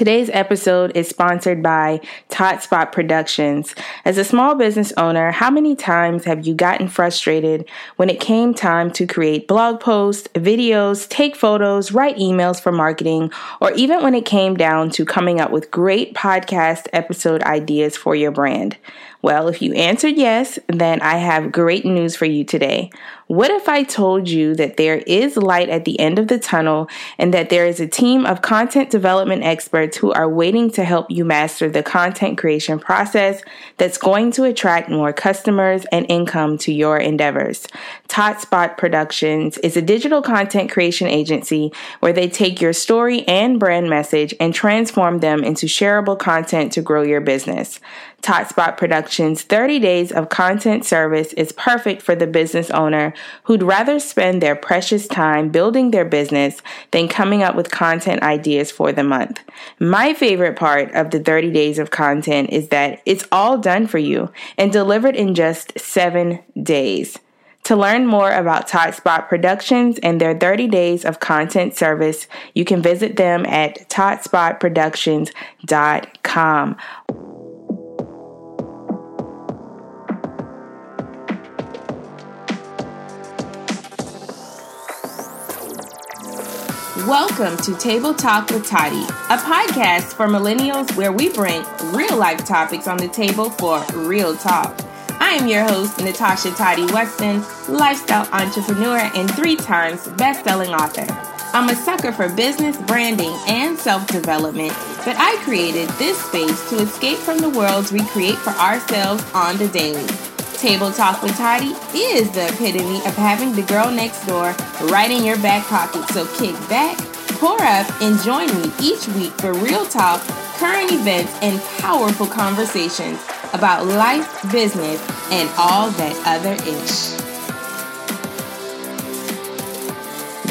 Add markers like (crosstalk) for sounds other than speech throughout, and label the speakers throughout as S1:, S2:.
S1: Today's episode is sponsored by Tot Spot Productions. As a small business owner, how many times have you gotten frustrated when it came time to create blog posts, videos, take photos, write emails for marketing, or even when it came down to coming up with great podcast episode ideas for your brand? Well, if you answered yes, then I have great news for you today. What if I told you that there is light at the end of the tunnel and that there is a team of content development experts who are waiting to help you master the content creation process that's going to attract more customers and income to your endeavors? Tot Spot Productions is a digital content creation agency where they take your story and brand message and transform them into shareable content to grow your business. Tot Spot Productions 30 days of content service is perfect for the business owner who'd rather spend their precious time building their business than coming up with content ideas for the month. My favorite part of the 30 days of content is that it's all done for you and delivered in just seven days. To learn more about Totspot Productions and their 30 days of content service, you can visit them at totspotproductions.com. Welcome to Table Talk with Toddy, a podcast for millennials where we bring real life topics on the table for real talk. I am your host, Natasha Toddy Weston, lifestyle entrepreneur and three times best selling author. I'm a sucker for business, branding, and self development, but I created this space to escape from the worlds we create for ourselves on the daily. Table Talk with Toddy is the epitome of having the girl next door right in your back pocket. So kick back, pour up, and join me each week for real talk, current events, and powerful conversations about life, business, and all that other ish.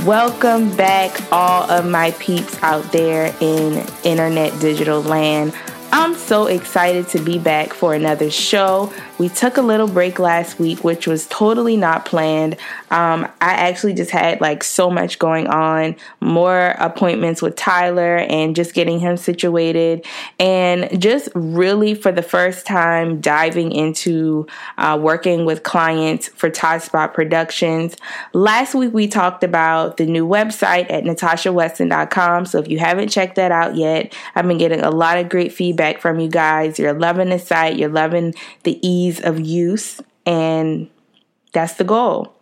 S1: Welcome back, all of my peeps out there in internet digital land. I'm so excited to be back for another show. We took a little break last week, which was totally not planned. Um, I actually just had like so much going on, more appointments with Tyler and just getting him situated, and just really for the first time diving into uh, working with clients for Tot Spot Productions. Last week we talked about the new website at natashaweston.com. So if you haven't checked that out yet, I've been getting a lot of great feedback from you guys. You're loving the site, you're loving the ease ease of use, and that's the goal.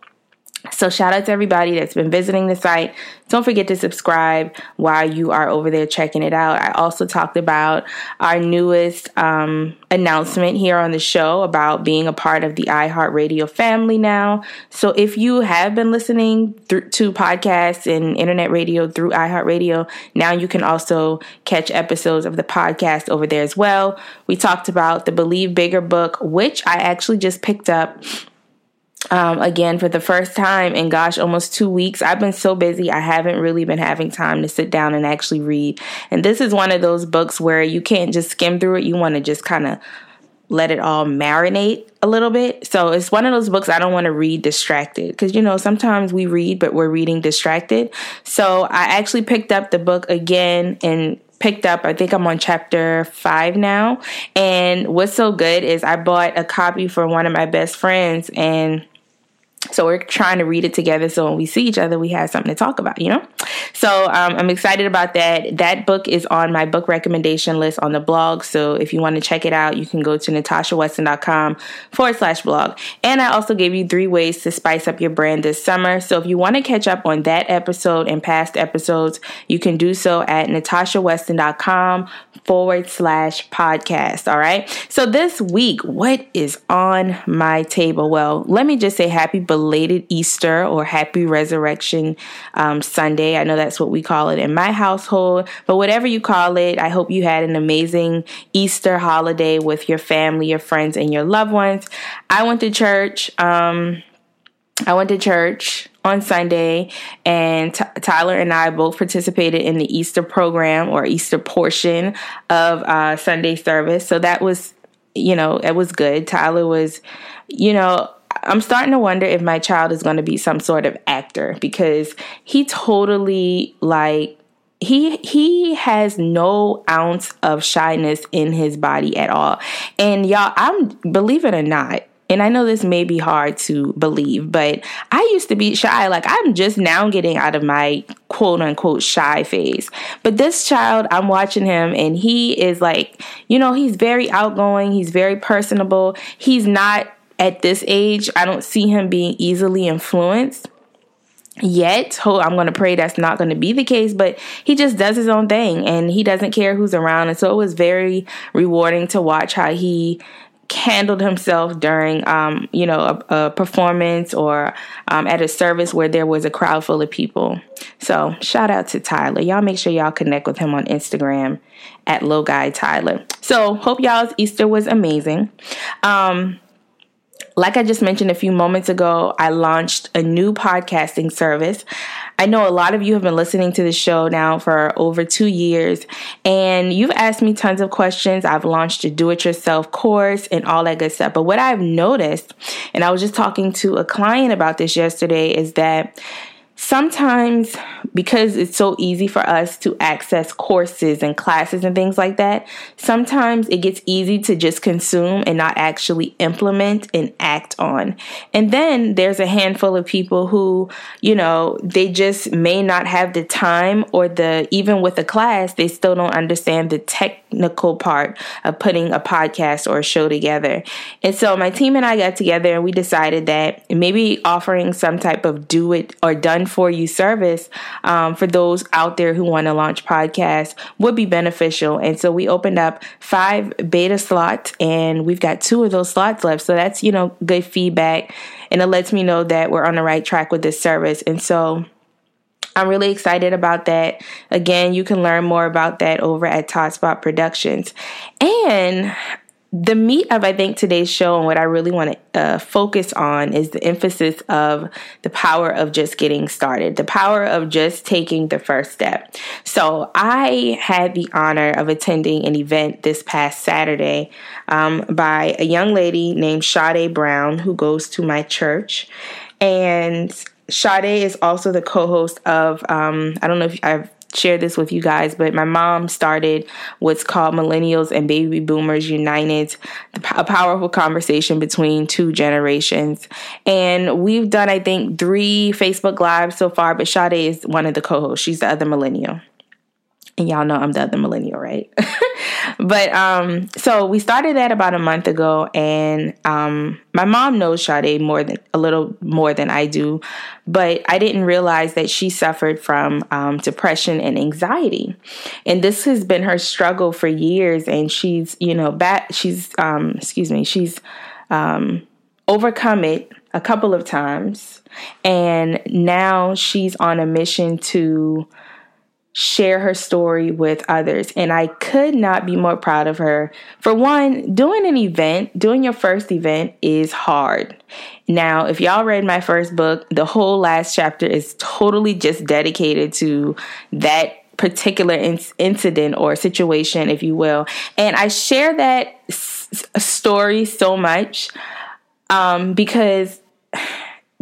S1: So, shout out to everybody that's been visiting the site. Don't forget to subscribe while you are over there checking it out. I also talked about our newest um, announcement here on the show about being a part of the iHeartRadio family now. So, if you have been listening through, to podcasts and internet radio through iHeartRadio, now you can also catch episodes of the podcast over there as well. We talked about the Believe Bigger book, which I actually just picked up um, again for the first time in gosh almost two weeks. I've been so busy i haven't really been having time to sit down and actually read. And this is one of those books where you can't just skim through it. You want to just kind of let it all marinate a little bit. So it's one of those books i don't want to read distracted because you know sometimes we read but we're reading distracted. So i actually picked up the book again and picked up. I think I'm on chapter five now. And what's so good is I bought a copy for one of my best friends and so we're trying to read it together so when we see each other we have something to talk about you know? So um, i'm excited about that. That book is on my book recommendation list on the blog. So if you want to check it out you can go to natashaweston.com forward slash blog. And i also gave you three ways to spice up your brand this summer. So if you want to catch up on that episode and past episodes you can do so at natashaweston.com forward slash podcast all right? So this week what is on my table? Well let me just say happy belated Easter or happy resurrection um, Sunday. I know that's what we call it in my household, but whatever you call it, I hope you had an amazing Easter holiday with your family, your friends, and your loved ones. I went to church. Um, I went to church on Sunday, and T- Tyler and I both participated in the Easter program or Easter portion of uh, Sunday service. So that was, you know, it was good. Tyler was, you know, I'm starting to wonder if my child is going to be some sort of actor because he totally like he he has no ounce of shyness in his body at all. And y'all, I'm believe it or not, and I know this may be hard to believe, but I used to be shy. Like I'm just now getting out of my quote unquote shy phase. But this child, I'm watching him and he is like, you know, he's very outgoing, he's very personable. He's not at this age, I don't see him being easily influenced yet. I'm going to pray that's not going to be the case, but he just does his own thing and he doesn't care who's around. And so it was very rewarding to watch how he handled himself during, um, you know, a, a performance or um, at a service where there was a crowd full of people. So shout out to Tyler. Y'all make sure y'all connect with him on Instagram at Low Guy Tyler. So hope y'all's Easter was amazing. Um, like I just mentioned a few moments ago, I launched a new podcasting service. I know a lot of you have been listening to the show now for over two years, and you've asked me tons of questions. I've launched a do it yourself course and all that good stuff. But what I've noticed, and I was just talking to a client about this yesterday, is that sometimes because it's so easy for us to access courses and classes and things like that, sometimes it gets easy to just consume and not actually implement and act on. And then there's a handful of people who, you know, they just may not have the time or the, even with a class, they still don't understand the technical part of putting a podcast or a show together. And so my team and I got together and we decided that maybe offering some type of do it or done for you service um, for those out there who want to launch podcasts would be beneficial. And so we opened up five beta slots, and we've got two of those slots left. So that's you know good feedback, and it lets me know that we're on the right track with this service. And so. I'm really excited about that. Again, you can learn more about that over at Tot Spot Productions. And the meat of I think today's show and what I really want to uh, focus on is the emphasis of the power of just getting started, the power of just taking the first step. So I had the honor of attending an event this past Saturday um, by a young lady named Sade Brown who goes to my church, and Sade is also the co-host of um, I don't know if I've share this with you guys, but my mom started what's called Millennials and Baby Boomers United, a powerful conversation between two generations. And we've done, I think, three Facebook Lives so far, but Sade is one of the co hosts. She's the other millennial and y'all know I'm the other millennial, right? (laughs) but um, so we started that about a month ago, and um, my mom knows Sade more than a little more than I do, but I didn't realize that she suffered from um, depression and anxiety, and this has been her struggle for years. And she's, you know, back. She's, um, excuse me, she's um, overcome it a couple of times, and now she's on a mission to share her story with others. And I could not be more proud of her. For one, doing an event, doing your first event is hard. Now, if y'all read my first book, the whole last chapter is totally just dedicated to that particular in- incident or situation, if you will. And I share that s- story so much um, because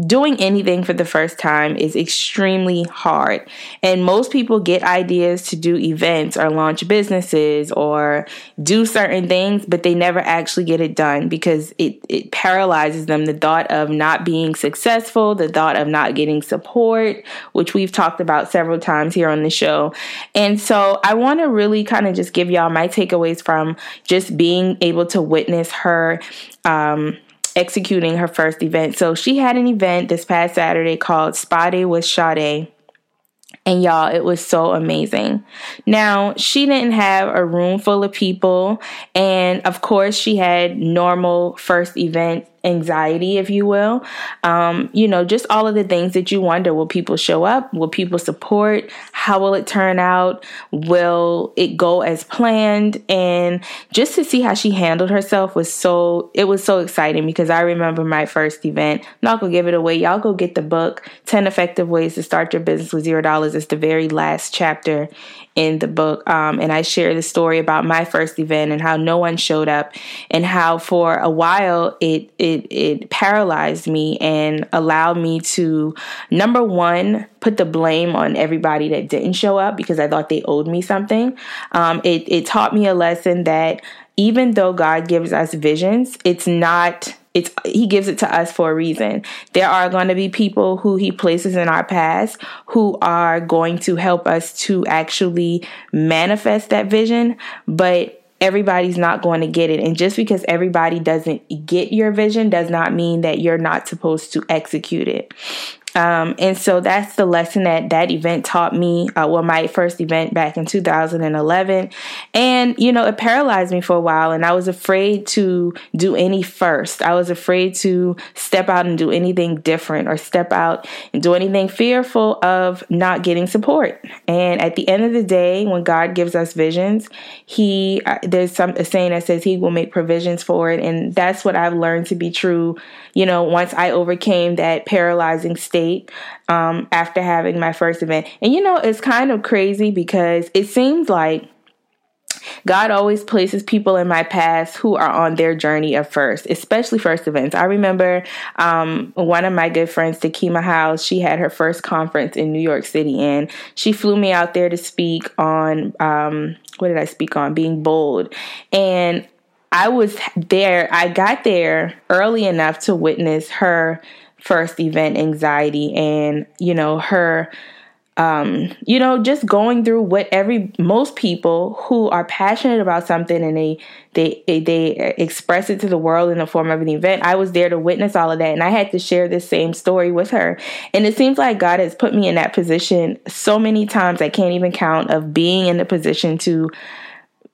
S1: doing anything for the first time is extremely hard. And most people get ideas to do events or launch businesses or do certain things, but they never actually get it done because it, it paralyzes them. The thought of not being successful, the thought of not getting support, which we've talked about several times here on the show. And so I want to really kind of just give y'all my takeaways from just being able to witness her. Um, executing her first event. So she had an event this past Saturday called Spa Day with Sade. And y'all, it was so amazing. Now, she didn't have a room full of people. And of course, she had normal first event anxiety, if you will. Um, you know, just all of the things that you wonder will people show up? Will people support? How will it turn out? Will it go as planned? And just to see how she handled herself was so, it was so exciting because I remember my first event. I'm not gonna give it away. Y'all go get the book, 10 Effective Ways to Start Your Business with Zero Dollars. It's the very last chapter in the book. Um, and I share the story about my first event and how no one showed up and how for a while it, it, it paralyzed me and allowed me to, number one, put the blame on everybody that didn't show up because I thought they owed me something. Um, it, it taught me a lesson that even though God gives us visions, it's not it's he gives it to us for a reason. There are going to be people who he places in our past who are going to help us to actually manifest that vision, but everybody's not going to get it. And just because everybody doesn't get your vision does not mean that you're not supposed to execute it. Um, and so that's the lesson that that event taught me. Uh, well, my first event back in 2011. And, you know, it paralyzed me for a while and I was afraid to do any first. I was afraid to step out and do anything different or step out and do anything fearful of not getting support. And at the end of the day, when God gives us visions, he, uh, there's some a saying that says he will make provisions for it. And that's what I've learned to be true. You know, once I overcame that paralyzing state um, after having my first event. And you know, it's kind of crazy because it seems like God always places people in my past who are on their journey of first, especially first events. I remember um, one of my good friends, Takima House, she had her first conference in New York City, and she flew me out there to speak on um, what did I speak on? Being bold. And I was there, I got there early enough to witness her first event anxiety and, you know, her um, you know, just going through what every most people who are passionate about something and they they they express it to the world in the form of an event. I was there to witness all of that, and I had to share this same story with her. And it seems like God has put me in that position so many times I can't even count of being in the position to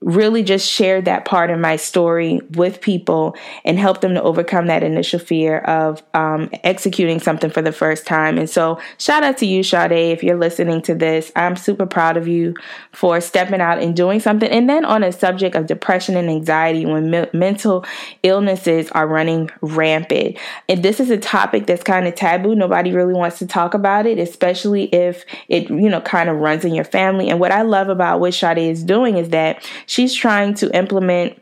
S1: really just share that part of my story with people and help them to overcome that initial fear of um, executing something for the first time. And so, shout out to you, Sade, if you're listening to this. I'm super proud of you for stepping out and doing something. And then, on a subject of depression and anxiety, when me- mental illnesses are running rampant, and this is a topic that's kind of taboo. Nobody really wants to talk about it, especially if it, you know, kind of runs in your family. And what I love about what Sade is doing is that she's trying to implement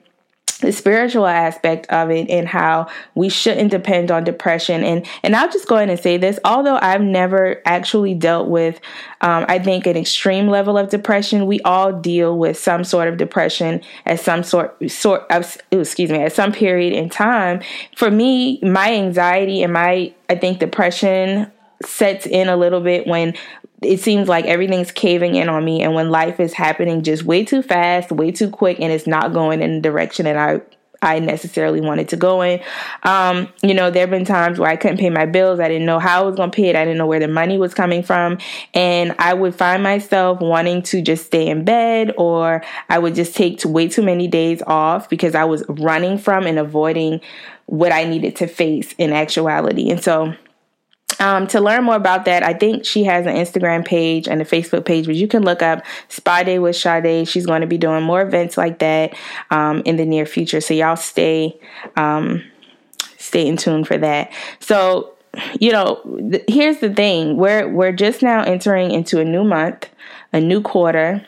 S1: the spiritual aspect of it and how we shouldn't depend on depression. And and I'll just go ahead and say this although I've never actually dealt with um, I think an extreme level of depression we all deal with some sort of depression at some sort sort of excuse me at some period in time. For me my anxiety and my I think depression sets in a little bit when it seems like everything's caving in on me and when life is happening just way too fast way too quick and it's not going in the direction that i I necessarily wanted to go in. Um, you know, there have been times where I couldn't pay my bills. I didn't know how I was going to pay it. I didn't know where the money was coming from. And I would find myself wanting to just stay in bed or I would just take way too many days off because I was running from and avoiding what I needed to face in actuality. And so, um, to learn more about that, I think she has an Instagram page and a Facebook page, which you can look up Spa Day with Sade. She's going to be doing more events like that um, in the near future. So y'all stay um, stay in tune for that. So you know, th- here's the thing: we're we're just now entering into a new month, a new quarter.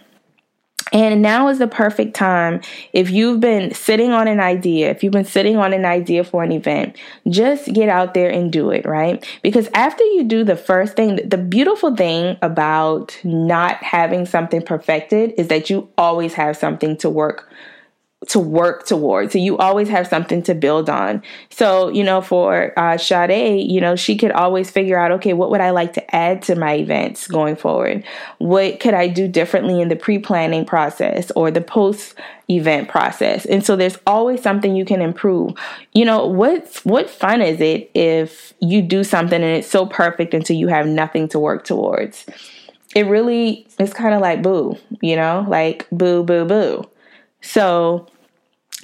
S1: And now is the perfect time if you've been sitting on an idea, if you've been sitting on an idea for an event, just get out there and do it, right? Because after you do the first thing, the beautiful thing about not having something perfected is that you always have something to work to work towards. So you always have something to build on. So, you know, for uh, Sade, you know, she could always figure out, okay, what would I like to add to my events going forward? What could I do differently in the pre planning process or the post event process? And so there's always something you can improve. You know, what's, what fun is it if you do something and it's so perfect until you have nothing to work towards? It really is kind of like boo, you know, like boo, boo, boo. So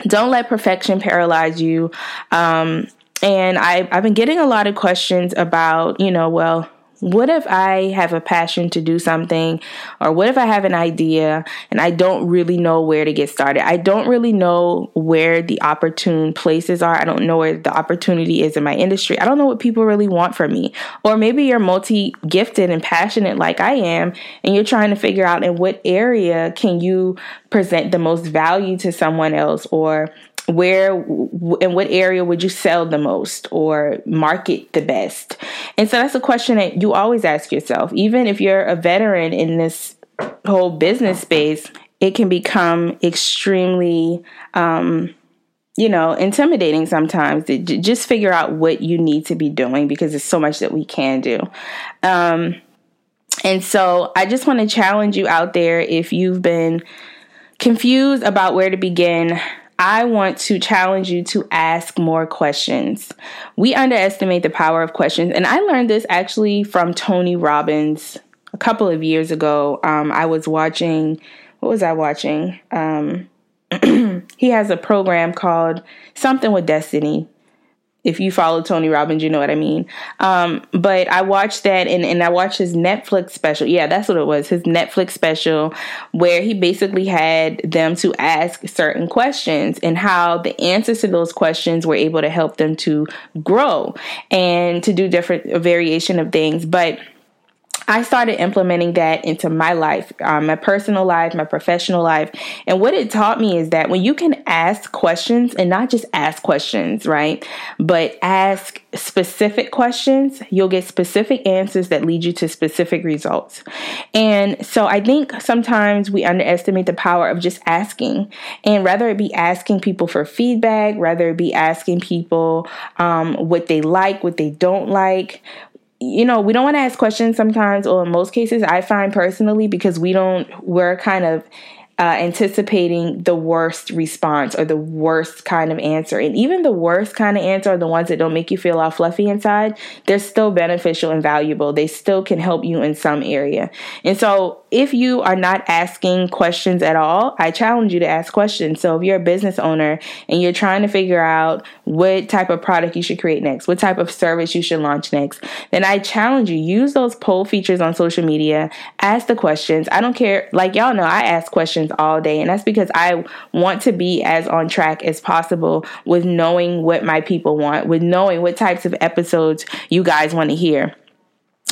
S1: don't let perfection paralyze you. Um, and I, I've been getting a lot of questions about, you know, well, what if I have a passion to do something, or what if I have an idea and I don't really know where to get started? I don't really know where the opportune places are. I don't know where the opportunity is in my industry. I don't know what people really want from me. Or maybe you're multi gifted and passionate like I am, and you're trying to figure out in what area can you present the most value to someone else or where in what area would you sell the most or market the best? And so that's a question that you always ask yourself. Even if you're a veteran in this whole business space it can become extremely um, you know intimidating sometimes to just figure out what you need to be doing because there's so much that we can do. Um, and so i just want to challenge you out there if you've been confused about where to begin I want to challenge you to ask more questions. We underestimate the power of questions. And I learned this actually from Tony Robbins a couple of years ago. Um, I was watching, what was I watching? Um, (clears throat) he has a program called Something with Destiny if you follow Tony Robbins, you know what I mean. Um, but I watched that and, and I watched his Netflix special. Yeah, that's what it was. His Netflix special where he basically had them to ask certain questions and how the answers to those questions were able to help them to grow and to do different variation of things. But I started implementing that into my life, um, my personal life, my professional life. And what it taught me is that when you can ask questions and not just ask questions, right? But ask specific questions, you'll get specific answers that lead you to specific results. And so I think sometimes we underestimate the power of just asking. And rather it be asking people for feedback, rather it be asking people um, what they like, what they don't like, you know, we don't want to ask questions sometimes, or in most cases, I find personally, because we don't, we're kind of uh, anticipating the worst response or the worst kind of answer. And even the worst kind of answer are the ones that don't make you feel all fluffy inside. They're still beneficial and valuable. They still can help you in some area. And so if you are not asking questions at all, I challenge you to ask questions. So if you're a business owner and you're trying to figure out what type of product you should create next, what type of service you should launch next, then I challenge you use those poll features on social media, ask the questions. I don't care like y'all know I ask questions all day and that's because I want to be as on track as possible with knowing what my people want, with knowing what types of episodes you guys want to hear.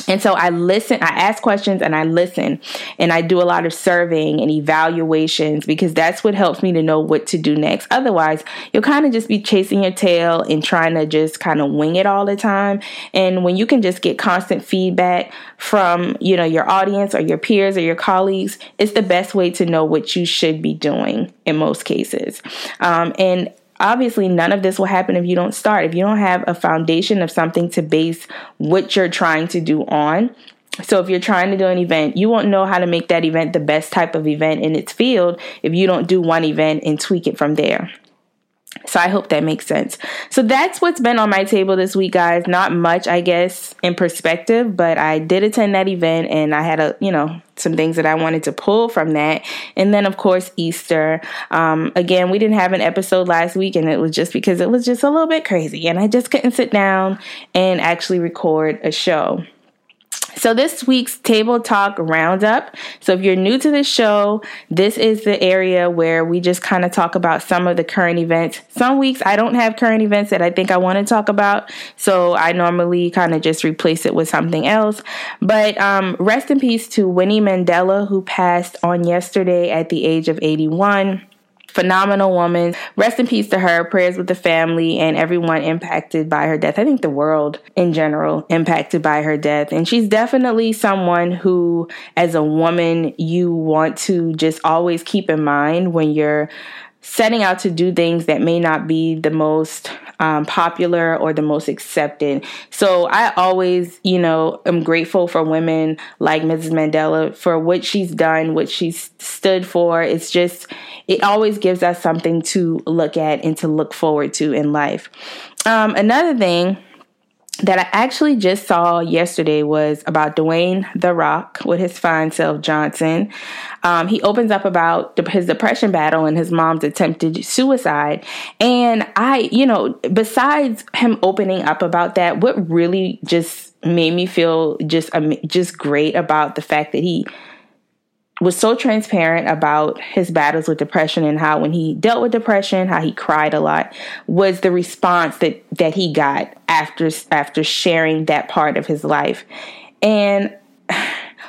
S1: And so I listen, I ask questions and I listen and I do a lot of surveying and evaluations because that's what helps me to know what to do next. Otherwise, you'll kind of just be chasing your tail and trying to just kind of wing it all the time. And when you can just get constant feedback from, you know, your audience or your peers or your colleagues, it's the best way to know what you should be doing in most cases. Um, and obviously none of this will happen if you don't start. If you don't have a foundation of something to base what you're trying to do on. So if you're trying to do an event, you won't know how to make that event the best type of event in its field if you don't do one event and tweak it from there. So I hope that makes sense. So that's what's been on my table this week, guys. Not much, I guess, in perspective, but I did attend that event and I had a, you know, some things that I wanted to pull from that. And then, of course, Easter. Um, again, we didn't have an episode last week and it was just because it was just a little bit crazy and I just couldn't sit down and actually record a show. So, this week's Table Talk Roundup. So, if you're new to the show, this is the area where we just kind of talk about some of the current events. Some weeks I don't have current events that I think I want to talk about. So, I normally kind of just replace it with something else. But um, rest in peace to Winnie Mandela, who passed on yesterday at the age of 81 phenomenal woman. Rest in peace to her. Prayers with the family and everyone impacted by her death. I think the world in general impacted by her death. And she's definitely someone who, as a woman, you want to just always keep in mind when you're setting out to do things that may not be the most um, popular or the most accepted. So I always, you know, am grateful for women like Mrs. Mandela for what she's done, what she's stood for. It's just, it always gives us something to look at and to look forward to in life. Um, another thing that I actually just saw yesterday was about Dwayne The Rock with his fine self Johnson. Um, he opens up about his depression battle and his mom's attempted suicide. And I, you know, besides him opening up about that, what really just made me feel just just great about the fact that he was so transparent about his battles with depression and how when he dealt with depression how he cried a lot was the response that that he got after after sharing that part of his life. And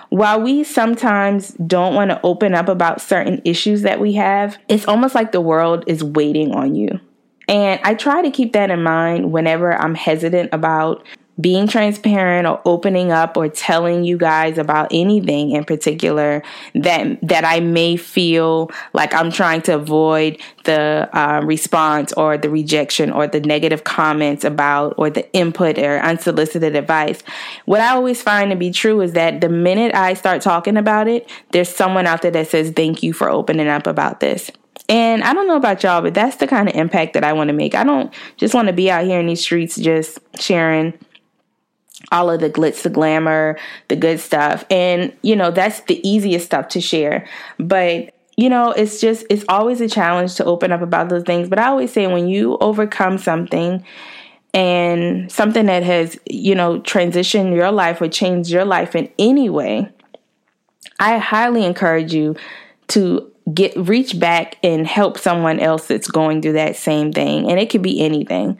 S1: while we sometimes don't want to open up about certain issues that we have it's almost like the world is waiting on you. And I try to keep that in mind whenever I'm hesitant about being transparent or opening up or telling you guys about anything in particular that that I may feel like I'm trying to avoid the uh, response or the rejection or the negative comments about or the input or unsolicited advice. What I always find to be true is that the minute I start talking about it, there's someone out there that says thank you for opening up about this. And I don't know about y'all, but that's the kind of impact that I want to make. I don't just want to be out here in these streets just sharing all of the glitz, the glamour, the good stuff. And, you know, that's the easiest stuff to share. But, you know, it's just, it's always a challenge to open up about those things. But I always say when you overcome something, and something that has, you know, transitioned your life or changed your life in any way, I highly encourage you to get reach back and help someone else that's going through that same thing and it could be anything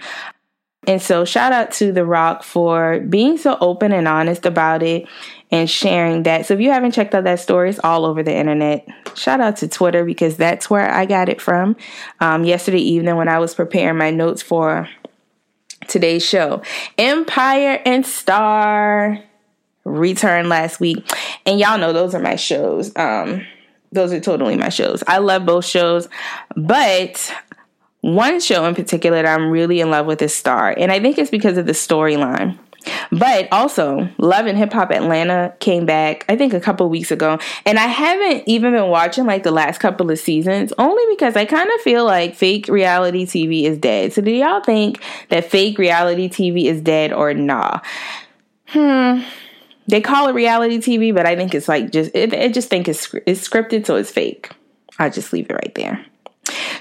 S1: and so, shout out to The Rock for being so open and honest about it and sharing that. So, if you haven't checked out that story, it's all over the internet. Shout out to Twitter because that's where I got it from um, yesterday evening when I was preparing my notes for today's show. Empire and Star returned last week. And y'all know those are my shows. Um, those are totally my shows. I love both shows, but one show in particular that I'm really in love with is Star, and I think it's because of the storyline. But also, Love and Hip Hop Atlanta came back, I think, a couple weeks ago. And I haven't even been watching like the last couple of seasons, only because I kind of feel like fake reality TV is dead. So, do y'all think that fake reality TV is dead or nah? Hmm. They call it reality TV, but I think it's like just, it, I just think it's, it's scripted, so it's fake. I'll just leave it right there.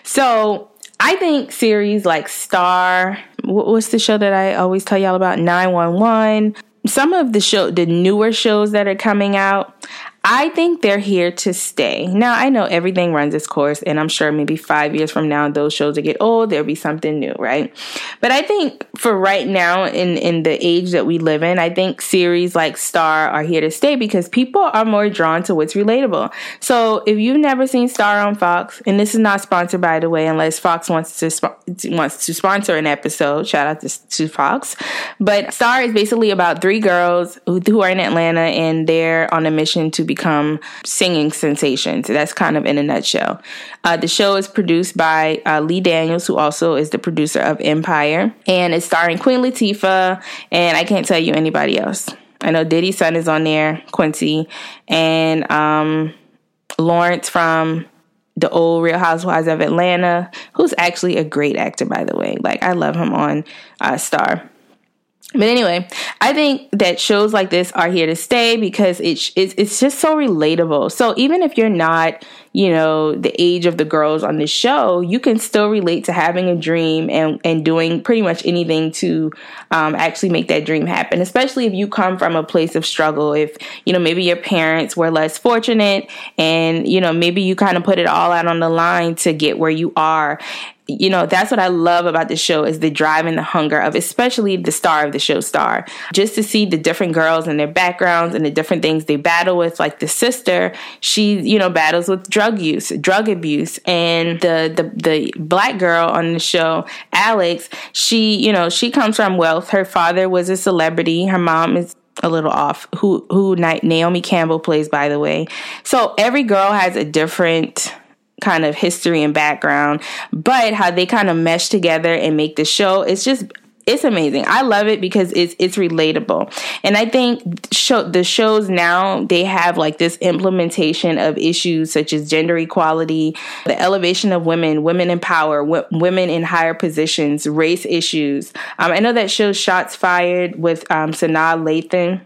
S1: So, I think series like Star, what's the show that I always tell y'all about? 911. Some of the show, the newer shows that are coming out, I think they're here to stay. Now, I know everything runs its course, and I'm sure maybe five years from now, those shows will get old, there'll be something new, right? But I think for right now, in, in the age that we live in, I think series like Star are here to stay because people are more drawn to what's relatable. So if you've never seen Star on Fox, and this is not sponsored by the way, unless Fox wants to wants to sponsor an episode, shout out to, to Fox. But Star is basically about three girls who, who are in Atlanta and they're on a mission to be become singing sensations. That's kind of in a nutshell. Uh, the show is produced by uh, Lee Daniels, who also is the producer of Empire, and it's starring Queen Latifah, and I can't tell you anybody else. I know Diddy's son is on there, Quincy, and um, Lawrence from the old Real Housewives of Atlanta, who's actually a great actor, by the way. Like, I love him on uh, Star. But anyway, I think that shows like this are here to stay because it's, it's it's just so relatable. So even if you're not, you know, the age of the girls on the show, you can still relate to having a dream and and doing pretty much anything to um, actually make that dream happen. Especially if you come from a place of struggle. If you know maybe your parents were less fortunate, and you know maybe you kind of put it all out on the line to get where you are you know that's what i love about the show is the drive and the hunger of especially the star of the show star. Just to see the different girls and their backgrounds and the different things they battle with like the sister she you know battles with drug use drug abuse. And the the, the black girl on the show alex she you know she comes from wealth. Her father was a celebrity. Her mom is a little off. Who who Naomi Campbell plays by the way. So every girl has a different kind of history and background, but how they kind of mesh together and make the show, it's just it's amazing. I love it because it's it's relatable. And I think show, the shows now they have like this implementation of issues such as gender equality, the elevation of women, women in power, w- women in higher positions, race issues. Um, I know that show Shots Fired with um, Sanaa Lathan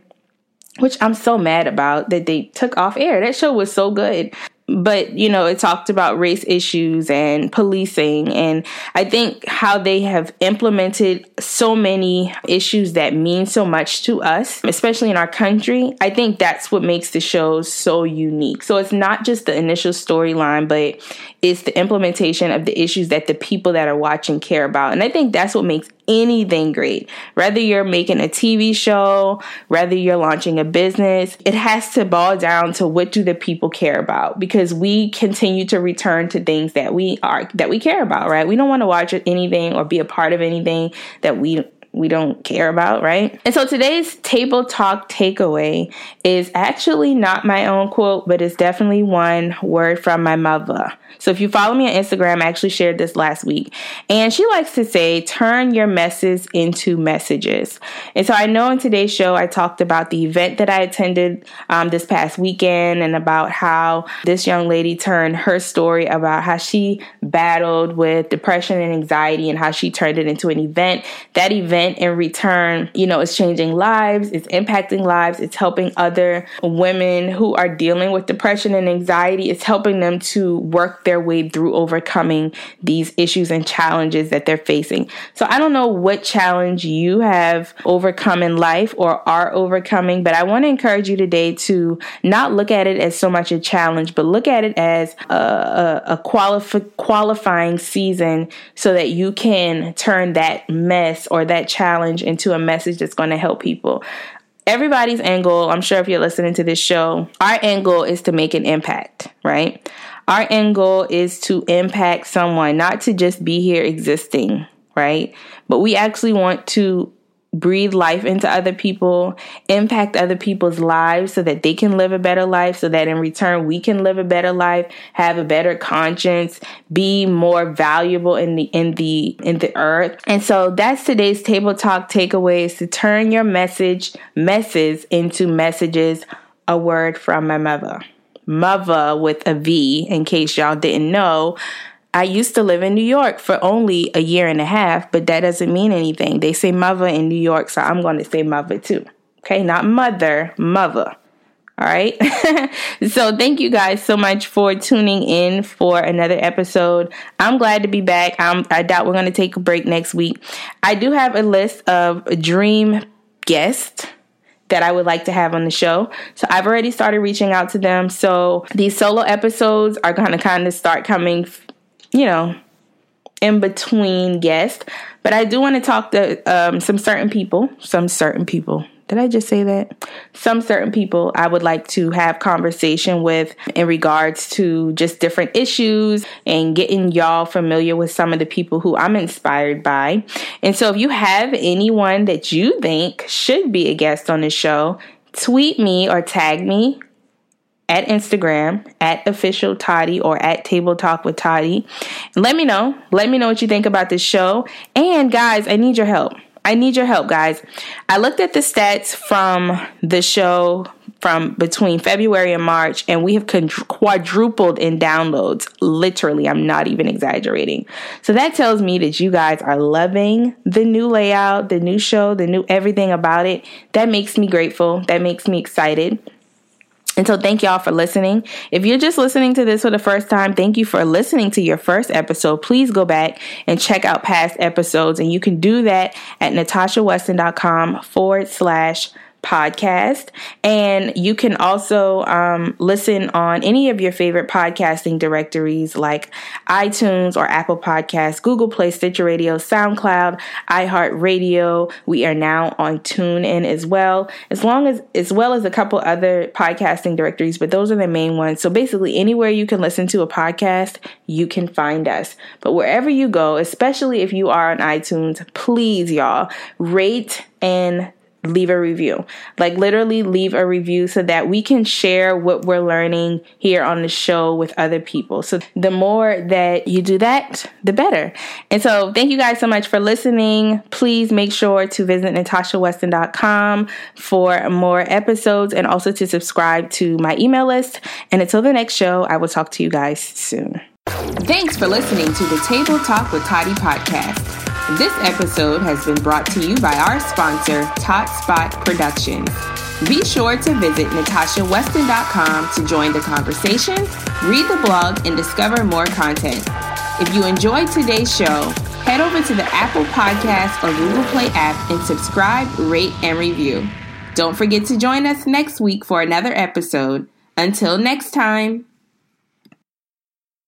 S1: which I'm so mad about that they took off air. That show was so good but you know it talked about race issues and policing and i think how they have implemented so many issues that mean so much to us especially in our country i think that's what makes the show so unique. So it's not just the initial storyline but it's the implementation of the issues that the people that are watching care about and i think that's what makes anything great. Whether you're making a TV show, whether you're launching a business, it has to boil down to what do the people care about because we continue to return to things that we are that we care about, right? We don't want to watch anything or be a part of anything that we we don't care about, right? And so today's table talk takeaway is actually not my own quote, but it's definitely one word from my mother. So if you follow me on Instagram, I actually shared this last week. And she likes to say, turn your messes into messages. And so I know in today's show, I talked about the event that I attended um, this past weekend and about how this young lady turned her story about how she battled with depression and anxiety and how she turned it into an event. That event in return, you know, it's changing lives, it's impacting lives, it's helping other women who are dealing with depression and anxiety, it's helping them to work their way through overcoming these issues and challenges that they're facing. So I don't know what challenge you have overcome in life or are overcoming, but I want to encourage you today to not look at it as so much a challenge, but look at it as a, a, a qualif- qualifying season so that you can turn that mess or that challenge into a message that's going to help people everybody's goal, I'm sure if you're listening to this show, our goal is to make an impact, right? Our end goal is to impact someone, not to just be here existing, right? But we actually want to breathe life into other people, impact other people's lives so that they can live a better life, so that in return we can live a better life, have a better conscience, be more valuable in the in the in the earth. And so that's today's table talk takeaway is to turn your message messes into messages, a word from my mother mother with a V, in case y'all didn't know. I used to live in New York for only a year and a half, but that doesn't mean anything. They say mother in New York, so I'm going to say mother too. Okay, not mother, mother. All right. (laughs) so thank you guys so much for tuning in for another episode. I'm glad to be back. I'm, I doubt we're going to take a break next week. I do have a list of dream guests that I would like to have on the show. So I've already started reaching out to them. So these solo episodes are going to kind of start coming, you know, in between guests. But I do want to talk to um, some certain people, some certain people, did I just say that? Some certain people I would like to have conversation with in regards to just different issues and getting y'all familiar with some of the people who I'm inspired by. And so if you have anyone that you think should be a guest on the show, tweet me or tag me at Instagram at official Toddy or at Table Talk with Toddy. Let me know. Let me know what you think about this show. And guys, I need your help. I need your help, guys. I looked at the stats from the show from between February and March, and we have quadrupled in downloads. Literally, I'm not even exaggerating. So that tells me that you guys are loving the new layout, the new show, the new everything about it. That makes me grateful. That makes me excited. And so, thank y'all for listening. If you're just listening to this for the first time, thank you for listening to your first episode. Please go back and check out past episodes. And you can do that at natashaweston.com forward slash podcast. And you can also um, listen on any of your favorite podcasting directories like iTunes or Apple Podcasts, Google Play, Stitcher Radio, SoundCloud, iHeartRadio. We are now on TuneIn as well, as long as as well as a couple other podcasting directories, but those are the main ones. So basically, anywhere you can listen to a podcast, you can find us. But wherever you go, especially if you are on iTunes, please, y'all, rate and leave a review. Like literally leave a review so that we can share what we're learning here on the show with other people. So the more that you do that, the better. And so thank you guys so much for listening. Please make sure to visit natashaweston.com for more episodes and also to subscribe to my email list. And until the next show, I will talk to you guys soon. Thanks for listening to the Table Talk with Toddy podcast. This episode has been brought to you by our sponsor, Tot Spot Productions. Be sure to visit natashaweston.com to join the conversation, read the blog, and discover more content. If you enjoyed today's show, head over to the Apple Podcast or Google Play app and subscribe, rate, and review. Don't forget to join us next week for another episode. Until next time.